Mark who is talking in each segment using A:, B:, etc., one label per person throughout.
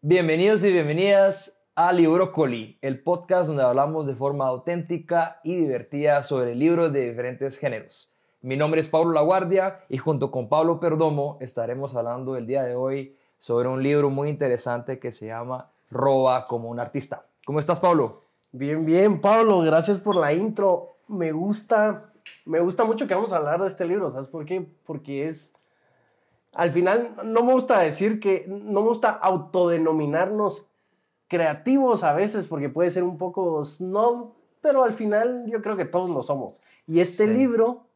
A: Bienvenidos y bienvenidas a Librócoli, el podcast donde hablamos de forma auténtica y divertida sobre libros de diferentes géneros. Mi nombre es Pablo Laguardia y junto con Pablo Perdomo estaremos hablando el día de hoy sobre un libro muy interesante que se llama Roba como un artista. ¿Cómo estás, Pablo?
B: Bien, bien, Pablo, gracias por la intro. Me gusta, me gusta mucho que vamos a hablar de este libro, ¿sabes por qué? Porque es, al final, no me gusta decir que, no me gusta autodenominarnos creativos a veces, porque puede ser un poco snob, pero al final yo creo que todos lo somos. Y este libro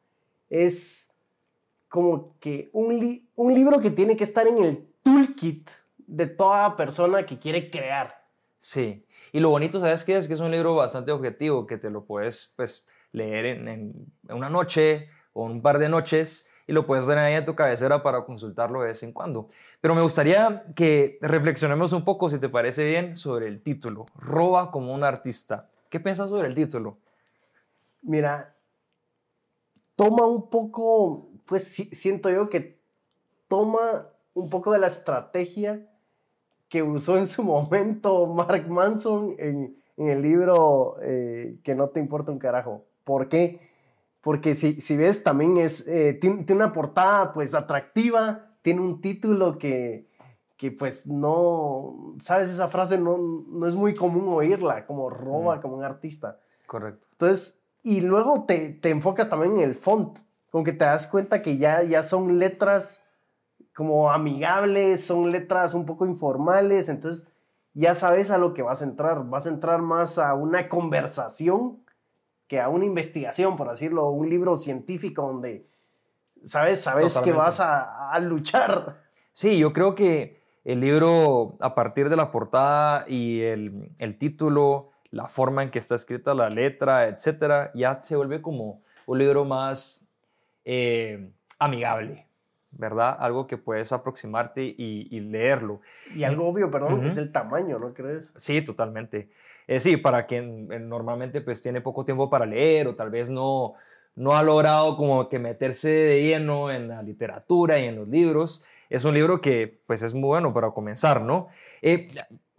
B: es como que un, un libro que tiene que estar en el toolkit de toda persona que quiere crear.
A: Sí, y lo bonito, ¿sabes qué? Es que es un libro bastante objetivo, que te lo puedes pues, leer en, una noche o un par de noches y lo puedes tener ahí en tu cabecera para consultarlo de vez en cuando. Pero me gustaría que reflexionemos un poco, si te parece bien, sobre el título, Roba como un artista. ¿Qué piensas sobre el título?
B: Mira, toma un poco, pues siento yo que toma un poco de la estrategia que usó en su momento Mark Manson en, el libro eh, Que no te importa un carajo. ¿Por qué? Porque si, si ves, también es, eh, tiene, una portada pues atractiva, tiene un título que, que pues no, sabes, esa frase no, no es muy común oírla, como roba, mm. como un artista.
A: Correcto.
B: Entonces, y luego te, te, enfocas también en el font, como que te das cuenta que ya, ya son letras como amigables, son letras un poco informales, entonces ya sabes a lo que vas a entrar, vas a entrar más a una conversación que a una investigación, por decirlo, un libro científico donde sabes, sabes que vas a, luchar.
A: Sí, yo creo que el libro, a partir de la portada y el, título, la forma en que está escrita la letra, etcétera, ya se vuelve como un libro más eh, amigable. ¿verdad? Algo que puedes aproximarte y, leerlo.
B: Y algo obvio, perdón, es el tamaño, ¿no crees?
A: Sí, totalmente. Eh, sí, para quien eh, normalmente pues tiene poco tiempo para leer o tal vez no, no ha logrado como que meterse de lleno en la literatura y en los libros, es un libro que pues es muy bueno para comenzar, ¿no? Eh,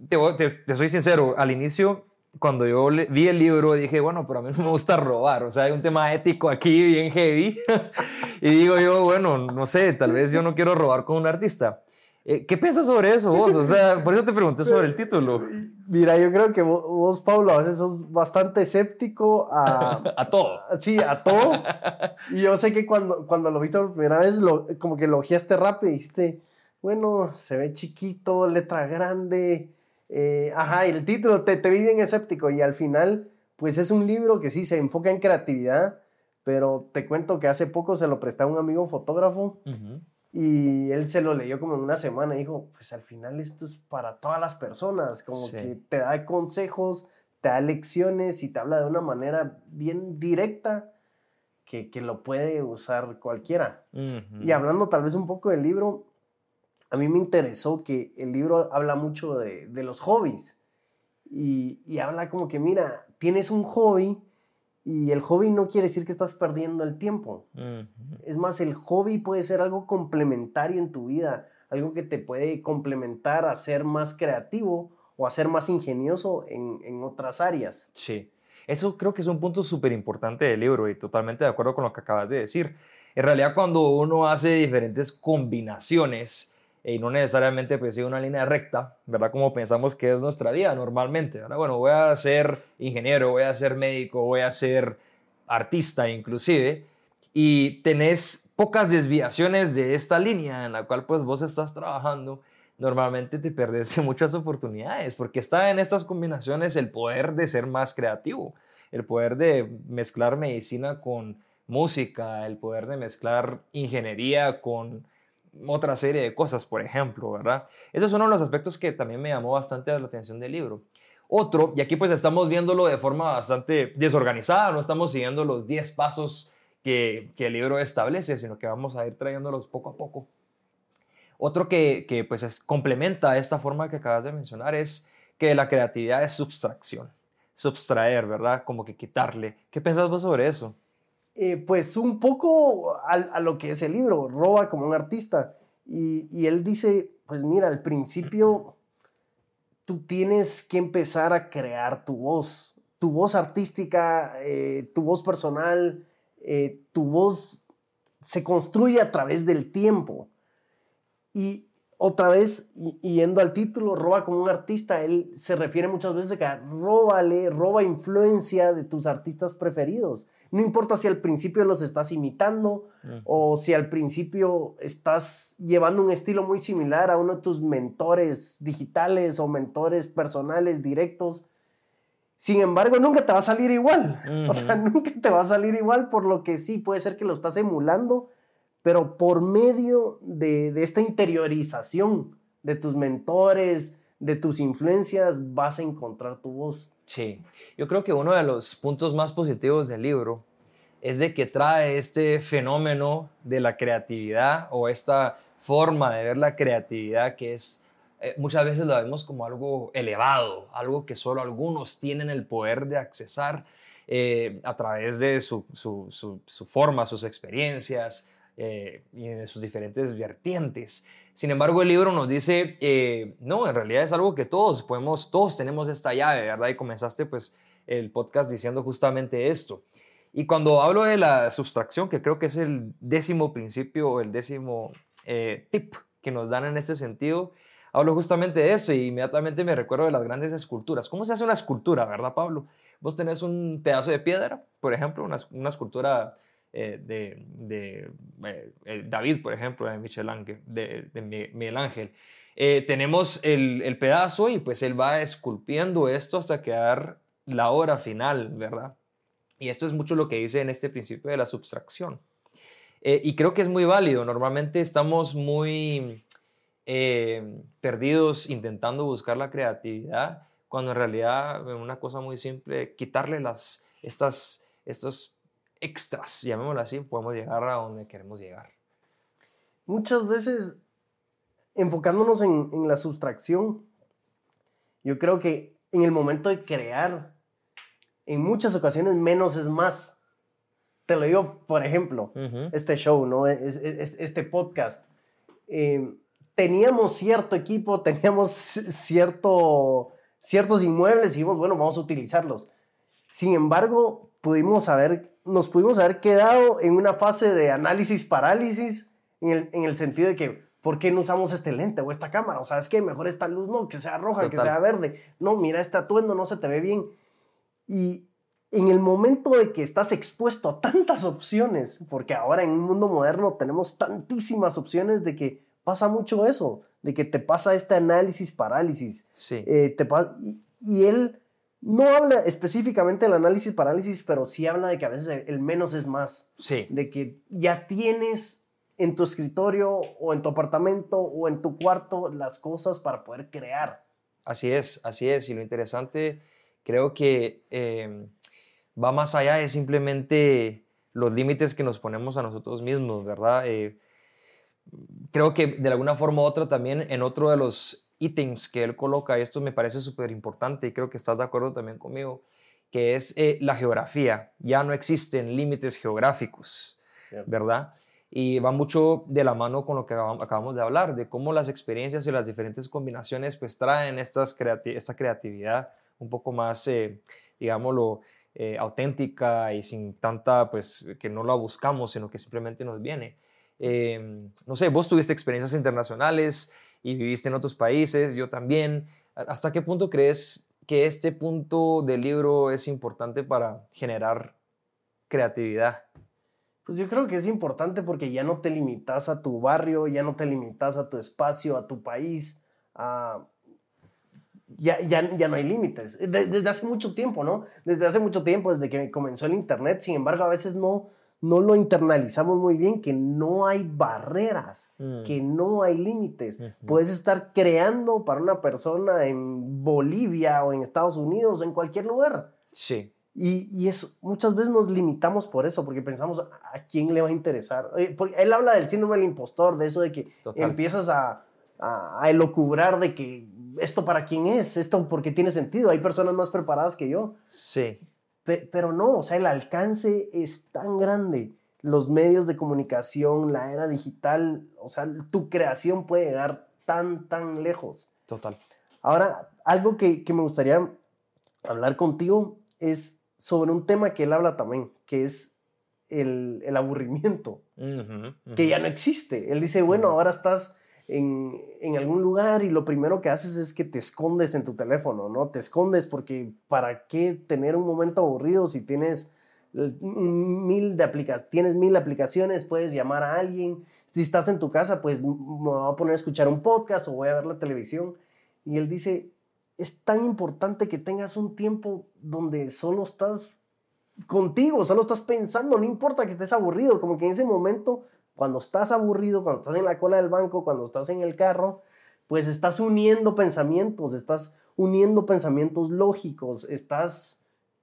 A: te, te, te, soy sincero, al inicio cuando yo vi el libro dije, bueno, pero a mí no me gusta robar, o sea, hay un tema ético aquí bien heavy. y digo yo, bueno, no sé, tal vez yo no quiero robar con un artista. Eh, ¿Qué piensas sobre eso vos? O sea, por eso te pregunté sobre el título.
B: Mira, yo creo que vos, Pablo, a veces sos bastante escéptico a...
A: a todo.
B: Sí, a todo. Y yo sé que cuando, cuando lo viste por primera vez, lo, como que lo ojeaste rápido y dijiste, bueno, se ve chiquito, letra grande, eh, ajá, y el título te, te vi bien escéptico y al final, pues es un libro que sí se enfoca en creatividad, pero te cuento que hace poco se lo presté a un amigo fotógrafo y él se lo leyó como en una semana y dijo, pues al final esto es para todas las personas, como que te da consejos, te da lecciones y te habla de una manera bien directa que, que lo puede usar cualquiera. Y hablando tal vez un poco del libro, a mí me interesó que el libro habla mucho de, los hobbies y, habla como que, mira, tienes un hobby y el hobby no quiere decir que estás perdiendo el tiempo. Es más, el hobby puede ser algo complementario en tu vida, algo que te puede complementar a ser más creativo o a ser más ingenioso en, en otras áreas.
A: Sí, eso creo que es un punto súper importante del libro y totalmente de acuerdo con lo que acabas de decir. En realidad, cuando uno hace diferentes combinaciones, y no necesariamente pues sigue una línea recta, ¿verdad? Como pensamos que es nuestra vida normalmente, ¿verdad? Bueno, voy a ser ingeniero, voy a ser médico, voy a ser artista inclusive, y tenés pocas desviaciones de esta línea en la cual pues vos estás trabajando, normalmente te perdés muchas oportunidades, porque está en estas combinaciones el poder de ser más creativo, el poder de mezclar medicina con música, el poder de mezclar ingeniería con otra serie de cosas, por ejemplo, ¿verdad? Ese es uno de los aspectos que también me llamó bastante la atención del libro. Otro, y aquí pues estamos viéndolo de forma bastante desorganizada, no estamos siguiendo los 10 pasos que, el libro establece, sino que vamos a ir trayéndolos poco a poco. Otro que, que pues es, complementa esta forma que acabas de mencionar es que la creatividad es subtracción, subtraer, ¿verdad? Como que quitarle. ¿Qué pensás vos sobre eso?
B: Eh, pues un poco a, lo que es el libro, roba como un artista. Y, él dice, pues mira, al principio tú tienes que empezar a crear tu voz, tu voz artística, eh, tu voz personal, eh, tu voz se construye a través del tiempo. Y, otra vez, yendo al título, roba como un artista, él se refiere muchas veces a que róbale, roba influencia de tus artistas preferidos. No importa si al principio los estás imitando o si al principio estás llevando un estilo muy similar a uno de tus mentores digitales o mentores personales directos. Sin embargo, nunca te va a salir igual. O sea, nunca te va a salir igual, por lo que sí, puede ser que lo estás emulando, pero por medio de, esta interiorización de tus mentores, de tus influencias, vas a encontrar tu voz.
A: Sí, yo creo que uno de los puntos más positivos del libro es de que trae este fenómeno de la creatividad o esta forma de ver la creatividad que es eh, muchas veces la vemos como algo elevado, algo que solo algunos tienen el poder de accesar eh, a través de su, su forma, sus experiencias, eh, y en sus diferentes vertientes. Sin embargo, el libro nos dice, eh, no, en realidad es algo que todos podemos, todos tenemos esta llave, ¿verdad? Y comenzaste pues el podcast diciendo justamente esto. Y cuando hablo de la sustracción, que creo que es el décimo principio o el décimo eh, tip que nos dan en este sentido, hablo justamente de esto y inmediatamente me recuerdo de las grandes esculturas. ¿Cómo se hace una escultura, verdad, Pablo? Vos tenés un pedazo de piedra, por ejemplo, una, una escultura eh, de, de eh, David, por ejemplo, de Miguel Ángel. De, Ángel. Eh, tenemos el, el, pedazo y pues él va esculpiendo esto hasta quedar la hora final, ¿verdad? Y esto es mucho lo que dice en este principio de la subtracción. y creo que es muy válido. Normalmente estamos muy perdidos intentando buscar la creatividad, cuando en realidad una cosa muy simple, quitarle las, estas, estos extras, llamémoslo así, podemos llegar a donde queremos llegar.
B: Muchas veces, enfocándonos en, en la sustracción, yo creo que en el momento de crear, en muchas ocasiones menos es más. Te lo digo, por ejemplo, este show, ¿no? este podcast. Eh, teníamos cierto equipo, teníamos cierto, ciertos inmuebles y dijimos, bueno, vamos a utilizarlos. Sin embargo, pudimos haber nos pudimos haber quedado en una fase de análisis parálisis, en el, en el sentido de que, ¿por qué no usamos este lente o esta cámara? O sea, es que mejor esta luz, no, que sea roja, que sea verde. No, mira, este atuendo no se te ve bien. Y en el momento de que estás expuesto a tantas opciones, porque ahora en un mundo moderno tenemos tantísimas opciones de que pasa mucho eso, de que te pasa este análisis parálisis.
A: Sí.
B: Eh, te y, y él no habla específicamente del análisis parálisis, pero sí habla de que a veces el menos es más.
A: Sí.
B: De que ya tienes en tu escritorio o en tu apartamento o en tu cuarto las cosas para poder crear.
A: Así es, así es. Y lo interesante creo que em, va más allá de simplemente los límites que nos ponemos a nosotros mismos, ¿verdad? Eh, creo que de alguna forma u otra también en otro de los ítems que él coloca, y esto me parece súper importante y creo que estás de acuerdo también conmigo, que es eh, la geografía. Ya no existen límites geográficos, ¿verdad? Y va mucho de la mano con lo que acabamos de hablar, de cómo las experiencias y las diferentes combinaciones pues traen estas esta creatividad un poco más, eh, digámoslo, eh, auténtica y sin tanta, pues, que no la buscamos, sino que simplemente nos viene. Em, no sé, vos tuviste experiencias internacionales, y viviste en otros países, yo también. ¿Hasta qué punto crees que este punto del libro es importante para generar creatividad?
B: Pues yo creo que es importante porque ya no te limitas a tu barrio, ya no te limitas a tu espacio, a tu país, ya, ya, ya, no hay límites. Desde hace mucho tiempo, ¿no? Desde hace mucho tiempo, desde que comenzó el Internet, sin embargo, a veces no, no lo internalizamos muy bien, que no hay barreras, mm. que no hay límites. Puedes estar creando para una persona en Bolivia o en Estados Unidos o en cualquier lugar.
A: Sí.
B: Y, y eso, muchas veces nos limitamos por eso, porque pensamos, ¿a quién le va a interesar? Porque él habla del síndrome del impostor, de eso de que empiezas a, a, a elocubrar de que esto para quién es, esto porque tiene sentido, hay personas más preparadas que yo.
A: Sí.
B: Pero no, o sea, el alcance es tan grande. Los medios de comunicación, la era digital, o sea, tu creación puede llegar tan, tan lejos.
A: Total.
B: Ahora, algo que, que me gustaría hablar contigo es sobre un tema que él habla también, que es el, el aburrimiento, que ya no existe. Él dice, bueno, ahora estás en, en, algún lugar y lo primero que haces es que te escondes en tu teléfono, ¿no? Te escondes porque ¿para qué tener un momento aburrido si tienes mil, de aplica tienes mil aplicaciones, puedes llamar a alguien? Si estás en tu casa, pues me voy a poner a escuchar un podcast o voy a ver la televisión. Y él dice, es tan importante que tengas un tiempo donde solo estás contigo, solo estás pensando, no importa que estés aburrido, como que en ese momento, cuando estás aburrido, cuando estás en la cola del banco, cuando estás en el carro, pues estás uniendo pensamientos, estás uniendo pensamientos lógicos, estás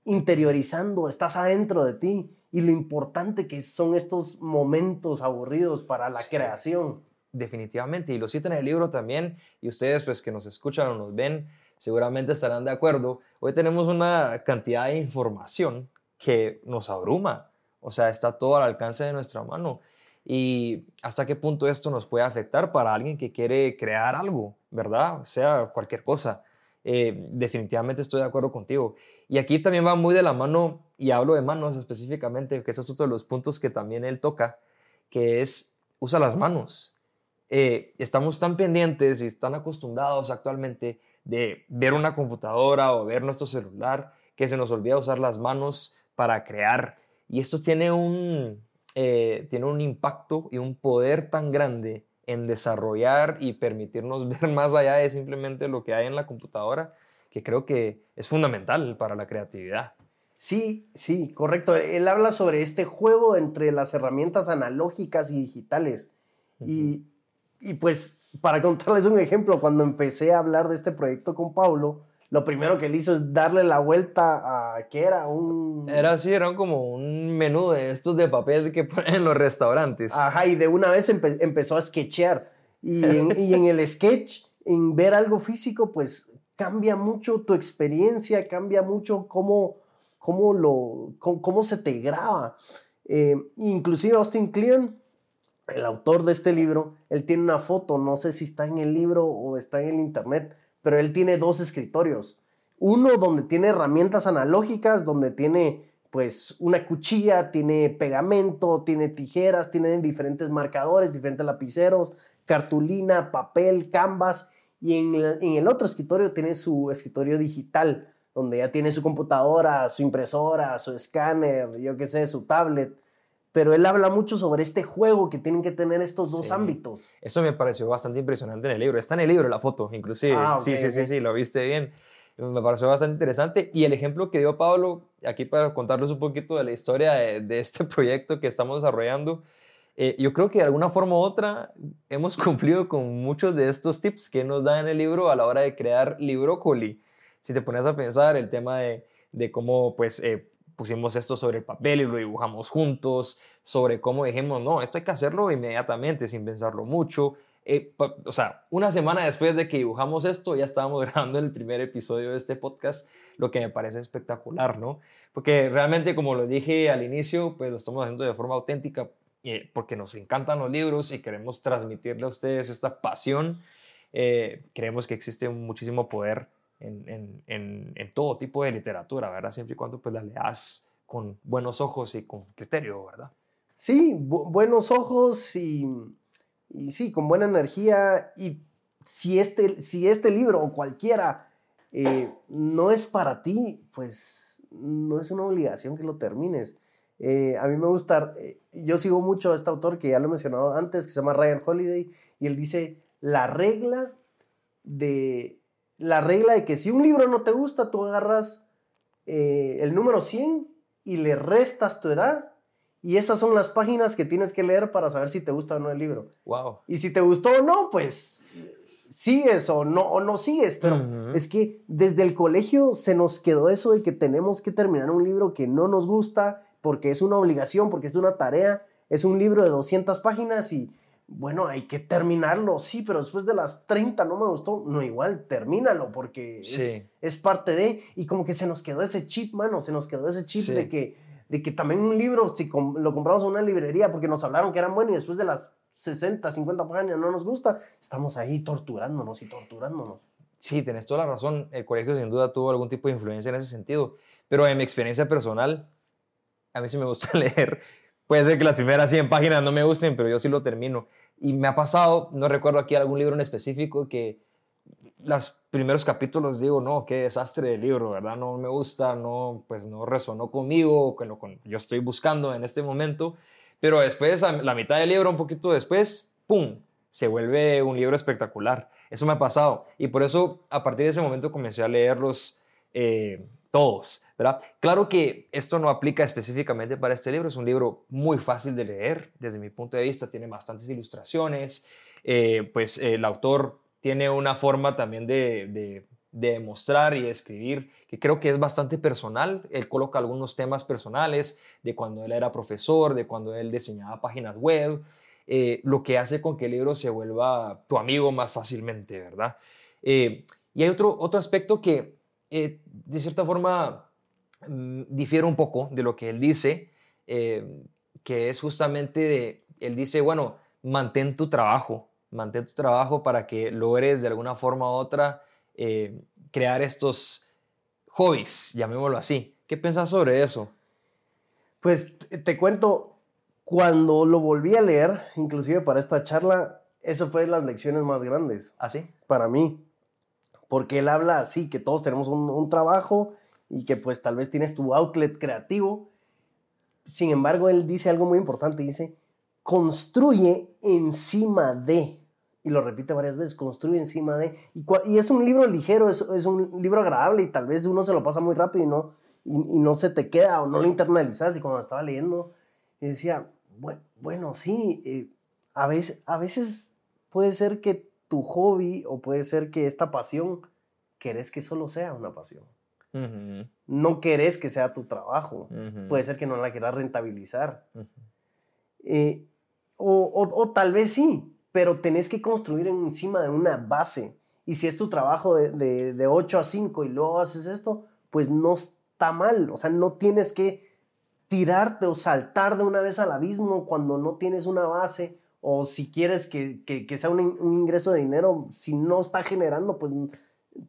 B: interiorizando, estás adentro de ti y lo importante que son estos momentos aburridos para la creación.
A: Definitivamente, y lo cita en el libro también, y ustedes pues que nos escuchan o nos ven, seguramente estarán de acuerdo. Hoy tenemos una cantidad de información que nos abruma, o sea, está todo al alcance de nuestra mano. Y hasta qué punto esto nos puede afectar para alguien que quiere crear algo, ¿verdad? Sea cualquier cosa. Eh, definitivamente estoy de acuerdo contigo. Y aquí también va muy de la mano, y hablo de manos específicamente, que ese es otro de los puntos que también él toca, que es usa las manos. Eh, estamos tan pendientes y tan acostumbrados actualmente de ver una computadora o ver nuestro celular, que se nos olvida usar las manos para crear. Y esto tiene un, eh, tiene un impacto y un poder tan grande en desarrollar y permitirnos ver más allá de simplemente lo que hay en la computadora, que creo que es fundamental para la creatividad.
B: Sí, sí, correcto. Él habla sobre este juego entre las herramientas analógicas y digitales. y, y, pues para contarles un ejemplo, cuando empecé a hablar de este proyecto con Pablo, lo primero que él hizo es darle la vuelta a, ¿qué era? Un...
A: Era así, era como un menú de estos de papel que ponen en los restaurantes.
B: Ajá, y de una vez empezó a sketchear. Y en, y en el sketch, en ver algo físico, pues cambia mucho tu experiencia, cambia mucho cómo, cómo, lo, cómo, se te graba. Eh, inclusive Austin Kleon el autor de este libro, él tiene una foto, no sé si está en el libro o está en el internet, pero él tiene dos escritorios. Uno donde tiene herramientas analógicas, donde tiene pues una cuchilla, tiene pegamento, tiene tijeras, tiene diferentes marcadores, diferentes lapiceros, cartulina, papel, canvas. Y en en el otro escritorio tiene su escritorio digital, donde ya tiene su computadora, su impresora, su escáner, yo qué sé, su tablet pero él habla mucho sobre este juego que tienen que tener estos dos ámbitos.
A: Eso me pareció bastante impresionante en el libro. Está en el libro la foto, inclusive. Ah, sí, sí, sí, sí, lo viste bien. Me pareció bastante interesante. Y el ejemplo que dio Pablo, aquí para contarles un poquito de la historia de, este proyecto que estamos desarrollando, eh, yo creo que de alguna forma u otra hemos cumplido con muchos de estos tips que nos da en el libro a la hora de crear Librócoli. Si te pones a pensar el tema de, de cómo pues, eh, pusimos esto sobre el papel y lo dibujamos juntos, sobre cómo dijimos, no, esto hay que hacerlo inmediatamente, sin pensarlo mucho. Eh, o sea, una semana después de que dibujamos esto, ya estábamos grabando el primer episodio de este podcast, lo que me parece espectacular, ¿no? Porque realmente, como lo dije al inicio, pues lo estamos haciendo de forma auténtica, eh, porque nos encantan los libros y queremos transmitirle a ustedes esta pasión. Eh, creemos que existe muchísimo poder en, en, en, todo tipo de literatura, ¿verdad? Siempre y cuando pues la leas con buenos ojos y con criterio, ¿verdad?
B: Sí, buenos ojos y, y, sí, con buena energía. Y si este, si este libro o cualquiera eh, no es para ti, pues no es una obligación que lo termines. Eh, a mí me gusta, eh, yo sigo mucho a este autor que ya lo he mencionado antes, que se llama Ryan Holiday, y él dice, la regla de, la regla de que si un libro no te gusta, tú agarras eh, el número 100 y le restas tu edad. Y esas son las páginas que tienes que leer para saber si te gusta o no el libro.
A: Wow.
B: Y si te gustó o no, pues sigues o no, o no sigues. Pero es que desde el colegio se nos quedó eso de que tenemos que terminar un libro que no nos gusta porque es una obligación, porque es una tarea. Es un libro de 200 páginas y bueno, hay que terminarlo, sí, pero después de las 30 no me gustó, no igual, termínalo porque es, es, parte de, y como que se nos quedó ese chip, mano, se nos quedó ese chip de, que, de que también un libro, si lo compramos en una librería porque nos hablaron que eran buenos y después de las 60, 50 páginas no nos gusta, estamos ahí torturándonos y torturándonos.
A: Sí, tenés toda la razón, el colegio sin duda tuvo algún tipo de influencia en ese sentido, pero en mi experiencia personal, a mí sí me gusta leer Puede ser que las primeras 100 páginas no me gusten, pero yo sí lo termino. Y me ha pasado, no recuerdo aquí algún libro en específico, que los primeros capítulos digo, no, qué desastre de libro, ¿verdad? No me gusta, no, pues no resonó conmigo, con lo que yo estoy buscando en este momento. Pero después, a la mitad del libro, un poquito después, ¡pum! Se vuelve un libro espectacular. Eso me ha pasado. Y por eso, a partir de ese momento, comencé a leerlos eh, todos, ¿verdad? Claro que esto no aplica específicamente para este libro, es un libro muy fácil de leer desde mi punto de vista, tiene bastantes ilustraciones, eh, pues el autor tiene una forma también de, de, mostrar y de escribir que creo que es bastante personal, él coloca algunos temas personales de cuando él era profesor, de cuando él diseñaba páginas web, eh, lo que hace con que el libro se vuelva tu amigo más fácilmente, ¿verdad? Eh, y hay otro, otro aspecto que eh, de cierta forma mm, difiere un poco de lo que él dice, eh, que es justamente de, él dice, bueno, mantén tu trabajo, mantén tu trabajo para que logres de alguna forma u otra eh, crear estos hobbies, llamémoslo así. ¿Qué piensas sobre eso?
B: Pues te cuento, cuando lo volví a leer, inclusive para esta charla, eso fue de las lecciones más grandes.
A: ¿Ah, sí?
B: Para mí porque él habla así, que todos tenemos un, trabajo y que pues tal vez tienes tu outlet creativo. Sin embargo, él dice algo muy importante, dice, construye encima de, y lo repite varias veces, construye encima de, y, es un libro ligero, es, un libro agradable y tal vez uno se lo pasa muy rápido y no, y, no se te queda o no lo internalizas y cuando estaba leyendo, decía, bueno, bueno sí, eh, a, veces, a veces puede ser que tu hobby o puede ser que esta pasión, querés que solo sea una pasión. No querés que sea tu trabajo. Puede ser que no la quieras rentabilizar. Eh, o, tal vez sí, pero tenés que construir encima de una base. Y si es tu trabajo de, de 8 a 5 y luego haces esto, pues no está mal. O sea, no tienes que tirarte o saltar de una vez al abismo cuando no tienes una base o si quieres que, sea un, ingreso de dinero, si no está generando, pues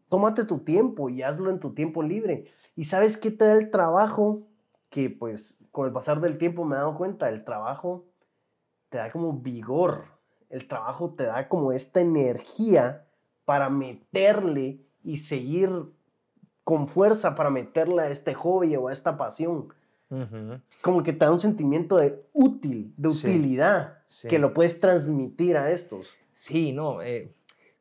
B: tómate tu tiempo y hazlo en tu tiempo libre. Y sabes qué te da el trabajo, que pues con el pasar del tiempo me he dado cuenta, el trabajo te da como vigor, el trabajo te da como esta energía para meterle y seguir con fuerza para meterle a este hobby o a esta pasión. Como que te da un sentimiento de útil, de utilidad, que lo puedes transmitir a estos.
A: Sí, no, eh,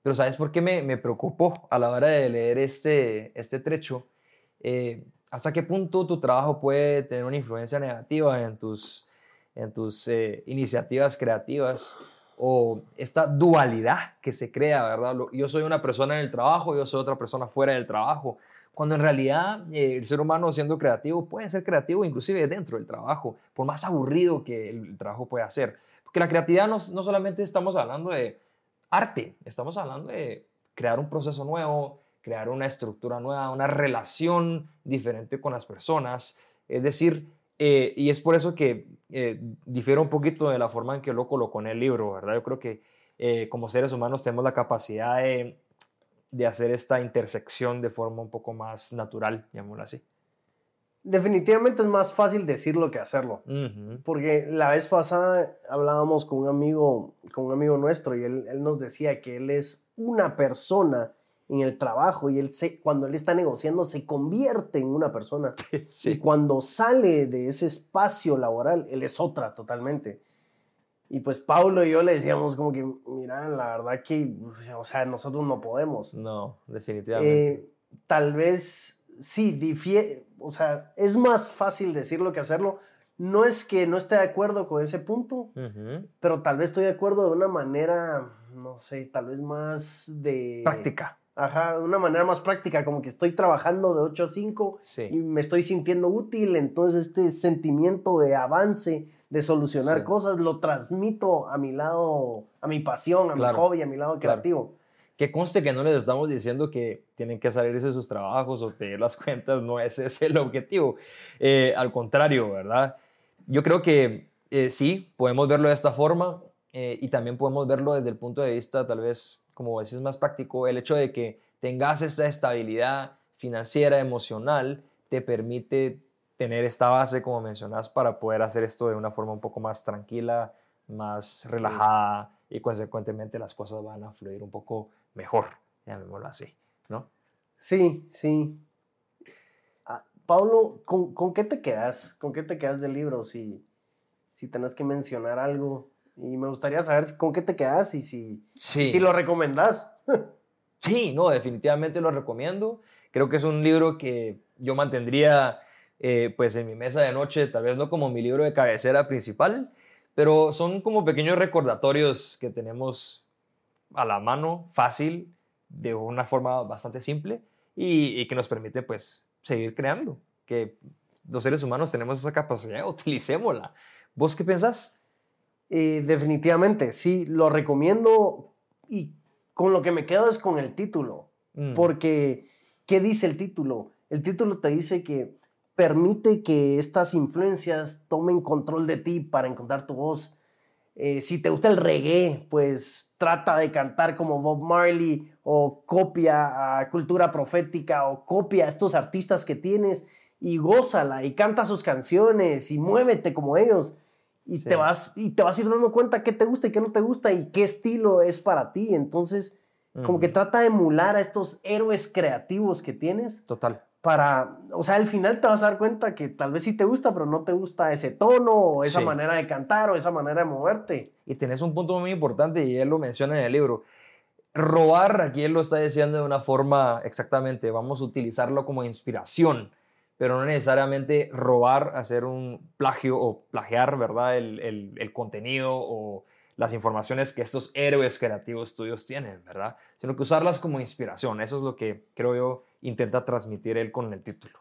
A: pero ¿sabes por qué me, me, preocupó a la hora de leer este, este trecho? Eh, ¿Hasta qué punto tu trabajo puede tener una influencia negativa en tus, en tus eh, iniciativas creativas? O esta dualidad que se crea, ¿verdad? Yo soy una persona en el trabajo, yo soy otra persona fuera del trabajo cuando en realidad eh, el ser humano siendo creativo puede ser creativo inclusive dentro del trabajo, por más aburrido que el trabajo pueda ser. Porque la creatividad no, no solamente estamos hablando de arte, estamos hablando de crear un proceso nuevo, crear una estructura nueva, una relación diferente con las personas. Es decir, eh, y es por eso que eh, difiere un poquito de la forma en que lo colocó en el libro, ¿verdad? Yo creo que como seres humanos tenemos la capacidad de de hacer esta intersección de forma un poco más natural, llamémoslo así.
B: Definitivamente es más fácil decirlo que hacerlo. Porque la vez pasada hablábamos con un amigo, con un amigo nuestro y él, nos decía que él es una persona en el trabajo y él se, cuando él está negociando se convierte en una persona. Y cuando sale de ese espacio laboral, él es otra totalmente. Y pues Paulo y yo le decíamos como que, mira, la verdad que, o sea, nosotros no podemos.
A: No, definitivamente.
B: Eh, tal vez, sí, difie o sea, es más fácil decirlo que hacerlo. No es que no esté de acuerdo con ese punto, pero tal vez estoy de acuerdo de una manera, no sé, tal vez más de...
A: Práctica.
B: Ajá, de una manera más práctica, como que estoy trabajando de 8 a 5 y me estoy sintiendo útil, entonces este sentimiento de avance, de solucionar
A: Sí.
B: cosas, lo transmito a mi lado, a mi pasión, a mi
A: Claro,
B: hobby, a mi lado
A: claro.
B: creativo.
A: Que conste que no les estamos diciendo que tienen que salirse de sus trabajos o pedir las cuentas, no ese es el objetivo. Eh, al contrario, ¿verdad? Yo creo que eh, sí, podemos verlo de esta forma eh, y también podemos verlo desde el punto de vista, tal vez, como decís, más práctico, el hecho de que tengas esta estabilidad financiera, emocional, te permite tener esta base, como mencionas, para poder hacer esto de una forma un poco más tranquila, más relajada y consecuentemente las cosas van a fluir un poco mejor, llamémoslo así, ¿no?
B: Sí, sí. Ah, Pablo, ¿con, con qué te quedas? ¿Con qué te quedas del libro? Si, si tenés que mencionar algo. Y me gustaría saber con qué te quedas y si,
A: Sí.
B: si lo recomendás.
A: Sí, no, definitivamente lo recomiendo. Creo que es un libro que yo mantendría eh, pues en mi mesa de noche, tal vez no como mi libro de cabecera principal, pero son como pequeños recordatorios que tenemos a la mano, fácil, de una forma bastante simple y, y que nos permite pues seguir creando, que los seres humanos tenemos esa capacidad, utilicémosla. ¿Vos qué pensás?
B: Eh, definitivamente, sí, lo recomiendo y con lo que me quedo es con el título.
A: Mm,
B: Porque, ¿qué dice el título? El título te dice que permite que estas influencias tomen control de ti para encontrar tu voz. Eh, si te gusta el reggae, pues trata de cantar como Bob Marley o copia a Cultura Profética o copia a estos artistas que tienes y gózala y canta sus canciones y muévete como ellos. Y,
A: Sí.
B: te vas, y te vas a ir dando cuenta qué te gusta y qué no te gusta y qué estilo es para ti. Entonces, como que trata de emular a estos héroes creativos que tienes
A: Total.
B: Para, o sea, al final te vas a dar cuenta que tal vez sí te gusta, pero no te gusta ese tono o esa
A: Sí.
B: manera de cantar o esa manera de moverte.
A: Y tenés un punto muy importante y él lo menciona en el libro. Robar, aquí él lo está diciendo de una forma exactamente, vamos a utilizarlo como inspiración, pero no necesariamente robar, hacer un plagio o plagiar, ¿verdad? El, el- el contenido o las informaciones que estos héroes creativos tuyos tienen, ¿verdad? Sino que usarlas como inspiración. Eso es lo que creo yo intenta transmitir él con el título.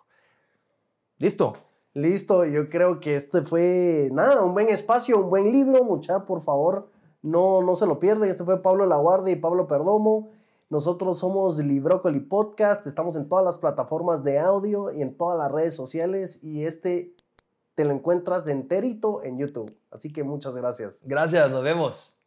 A: ¿Listo?
B: Listo, yo creo que este fue, nada, un buen espacio, un buen libro, mucha, por favor, no, no se lo pierden. Este fue Pablo Laguardia y Pablo Perdomo. Nosotros somos Librócoli Podcast, estamos en todas las plataformas de audio y en todas las redes sociales y este te lo encuentras enterito en YouTube. Así que muchas gracias.
A: Gracias, nos vemos.